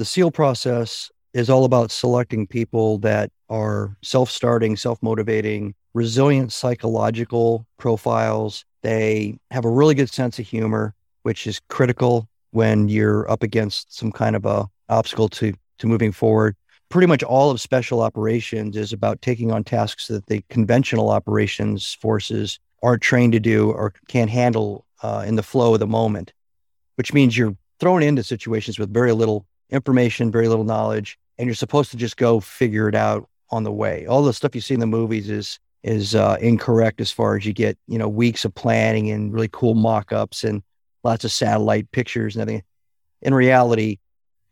the SEAL process is all about selecting people that are self starting, self motivating, resilient psychological profiles. They have a really good sense of humor, which is critical when you're up against some kind of a obstacle to to moving forward. Pretty much all of special operations is about taking on tasks that the conventional operations forces aren't trained to do or can't handle uh, in the flow of the moment, which means you're thrown into situations with very little information, very little knowledge, and you're supposed to just go figure it out on the way. All the stuff you see in the movies is is uh, incorrect as far as you get, you know, weeks of planning and really cool mock-ups and lots of satellite pictures and everything. In reality,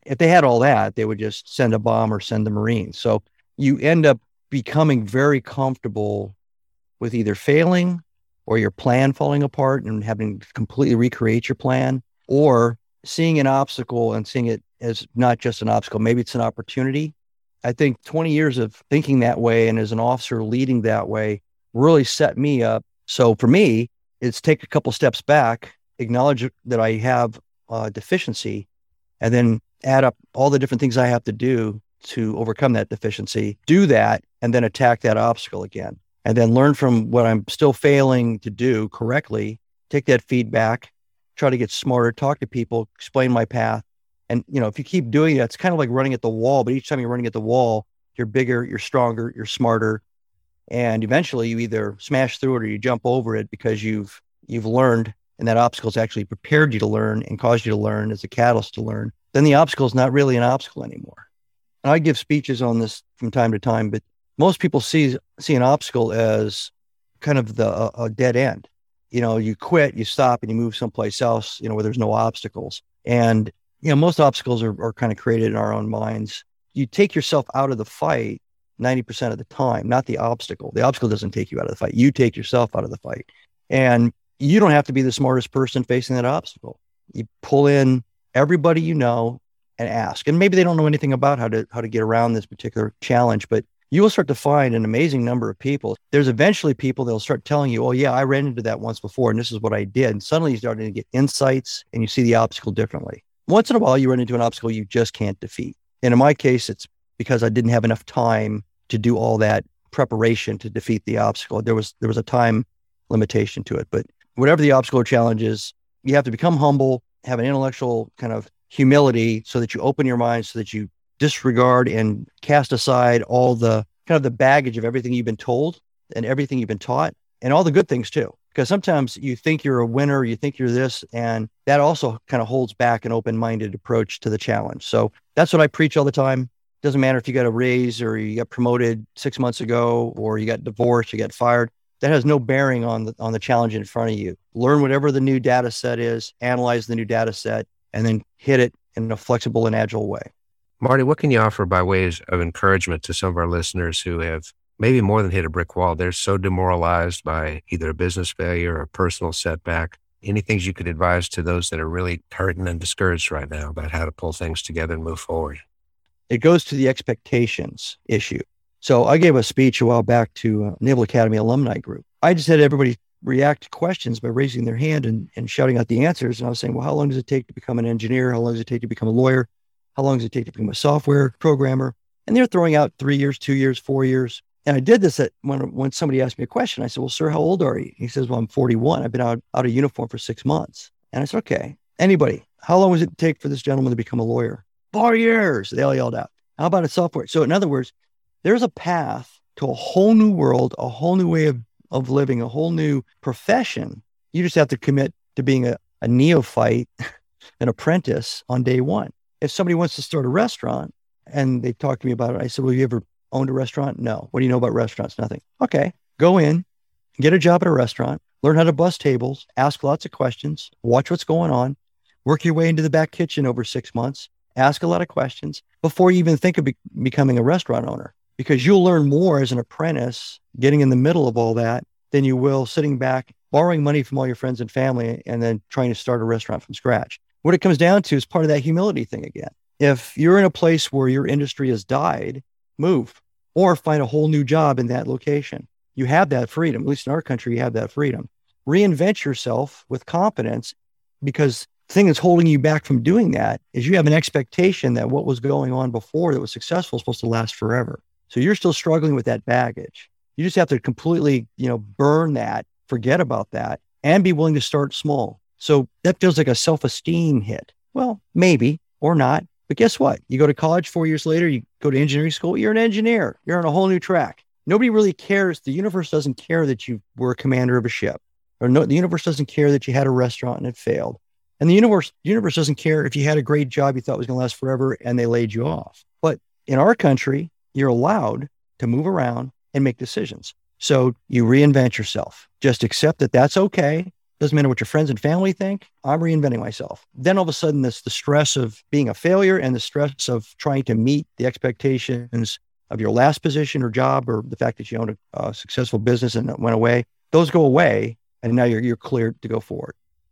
if they had all that, they would just send a bomb or send the Marines. So you end up becoming very comfortable with either failing or your plan falling apart and having to completely recreate your plan or seeing an obstacle and seeing it as not just an obstacle, maybe it's an opportunity. I think 20 years of thinking that way and as an officer leading that way really set me up. So for me, it's take a couple steps back, acknowledge that I have a deficiency, and then add up all the different things I have to do to overcome that deficiency, do that, and then attack that obstacle again. And then learn from what I'm still failing to do correctly, take that feedback, try to get smarter, talk to people, explain my path. And you know, if you keep doing that, it's kind of like running at the wall, but each time you're running at the wall, you're bigger, you're stronger, you're smarter. And eventually you either smash through it or you jump over it because you've you've learned and that obstacle has actually prepared you to learn and caused you to learn as a catalyst to learn, then the obstacle is not really an obstacle anymore. And I give speeches on this from time to time, but most people see see an obstacle as kind of the a, a dead end you know, you quit, you stop, and you move someplace else, you know, where there's no obstacles. And, you know, most obstacles are, are kind of created in our own minds. You take yourself out of the fight 90% of the time, not the obstacle. The obstacle doesn't take you out of the fight. You take yourself out of the fight. And you don't have to be the smartest person facing that obstacle. You pull in everybody you know and ask. And maybe they don't know anything about how to how to get around this particular challenge, but you will start to find an amazing number of people. There's eventually people that'll start telling you, oh, yeah, I ran into that once before and this is what I did. And suddenly you start to get insights and you see the obstacle differently. Once in a while, you run into an obstacle you just can't defeat. And in my case, it's because I didn't have enough time to do all that preparation to defeat the obstacle. There was there was a time limitation to it. But whatever the obstacle or challenge is, you have to become humble, have an intellectual kind of humility so that you open your mind so that you disregard and cast aside all the kind of the baggage of everything you've been told and everything you've been taught and all the good things too. Because sometimes you think you're a winner, you think you're this, and that also kind of holds back an open minded approach to the challenge. So that's what I preach all the time. Doesn't matter if you got a raise or you got promoted six months ago or you got divorced, you got fired. That has no bearing on the on the challenge in front of you. Learn whatever the new data set is, analyze the new data set, and then hit it in a flexible and agile way. Marty, what can you offer by ways of encouragement to some of our listeners who have maybe more than hit a brick wall? They're so demoralized by either a business failure or a personal setback. Any things you could advise to those that are really hurting and discouraged right now about how to pull things together and move forward? It goes to the expectations issue. So I gave a speech a while back to a Naval Academy alumni group. I just had everybody react to questions by raising their hand and, and shouting out the answers. And I was saying, well, how long does it take to become an engineer? How long does it take to become a lawyer? How long does it take to become a software programmer? And they're throwing out three years, two years, four years. And I did this at when when somebody asked me a question. I said, "Well, sir, how old are you?" He says, "Well, I'm 41. I've been out out of uniform for six months." And I said, "Okay, anybody? How long does it take for this gentleman to become a lawyer?" Four years. They all yelled out. How about a software? So, in other words, there's a path to a whole new world, a whole new way of of living, a whole new profession. You just have to commit to being a, a neophyte, an apprentice on day one if somebody wants to start a restaurant and they talk to me about it, I said, Well, you ever owned a restaurant? No. What do you know about restaurants? Nothing. Okay. Go in, get a job at a restaurant, learn how to bus tables, ask lots of questions, watch what's going on, work your way into the back kitchen over six months, ask a lot of questions before you even think of be- becoming a restaurant owner. Because you'll learn more as an apprentice getting in the middle of all that than you will sitting back, borrowing money from all your friends and family, and then trying to start a restaurant from scratch what it comes down to is part of that humility thing again. If you're in a place where your industry has died, move or find a whole new job in that location. You have that freedom. At least in our country, you have that freedom. Reinvent yourself with confidence because the thing that's holding you back from doing that is you have an expectation that what was going on before that was successful is supposed to last forever. So you're still struggling with that baggage. You just have to completely, you know, burn that, forget about that, and be willing to start small. So that feels like a self-esteem hit. Well, maybe or not. But guess what? You go to college four years later, you go to engineering school, you're an engineer. You're on a whole new track. Nobody really cares. The universe doesn't care that you were a commander of a ship, or no, the universe doesn't care that you had a restaurant and it failed. And the universe, the universe doesn't care if you had a great job you thought was going to last forever and they laid you off. But in our country, you're allowed to move around and make decisions. So you reinvent yourself. Just accept that that's okay. Doesn't matter what your friends and family think. I'm reinventing myself. Then all of a sudden, this the stress of being a failure and the stress of trying to meet the expectations of your last position or job, or the fact that you owned a, a successful business and it went away. Those go away, and now you're you're cleared to go forward.